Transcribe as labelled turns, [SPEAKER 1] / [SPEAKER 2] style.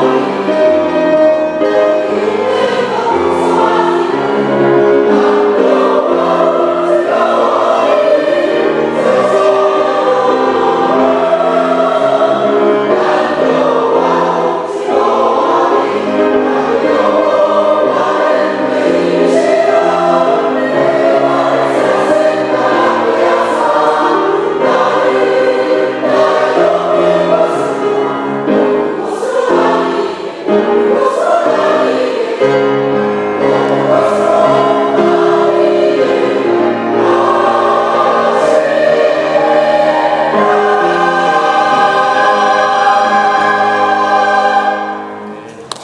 [SPEAKER 1] Lord.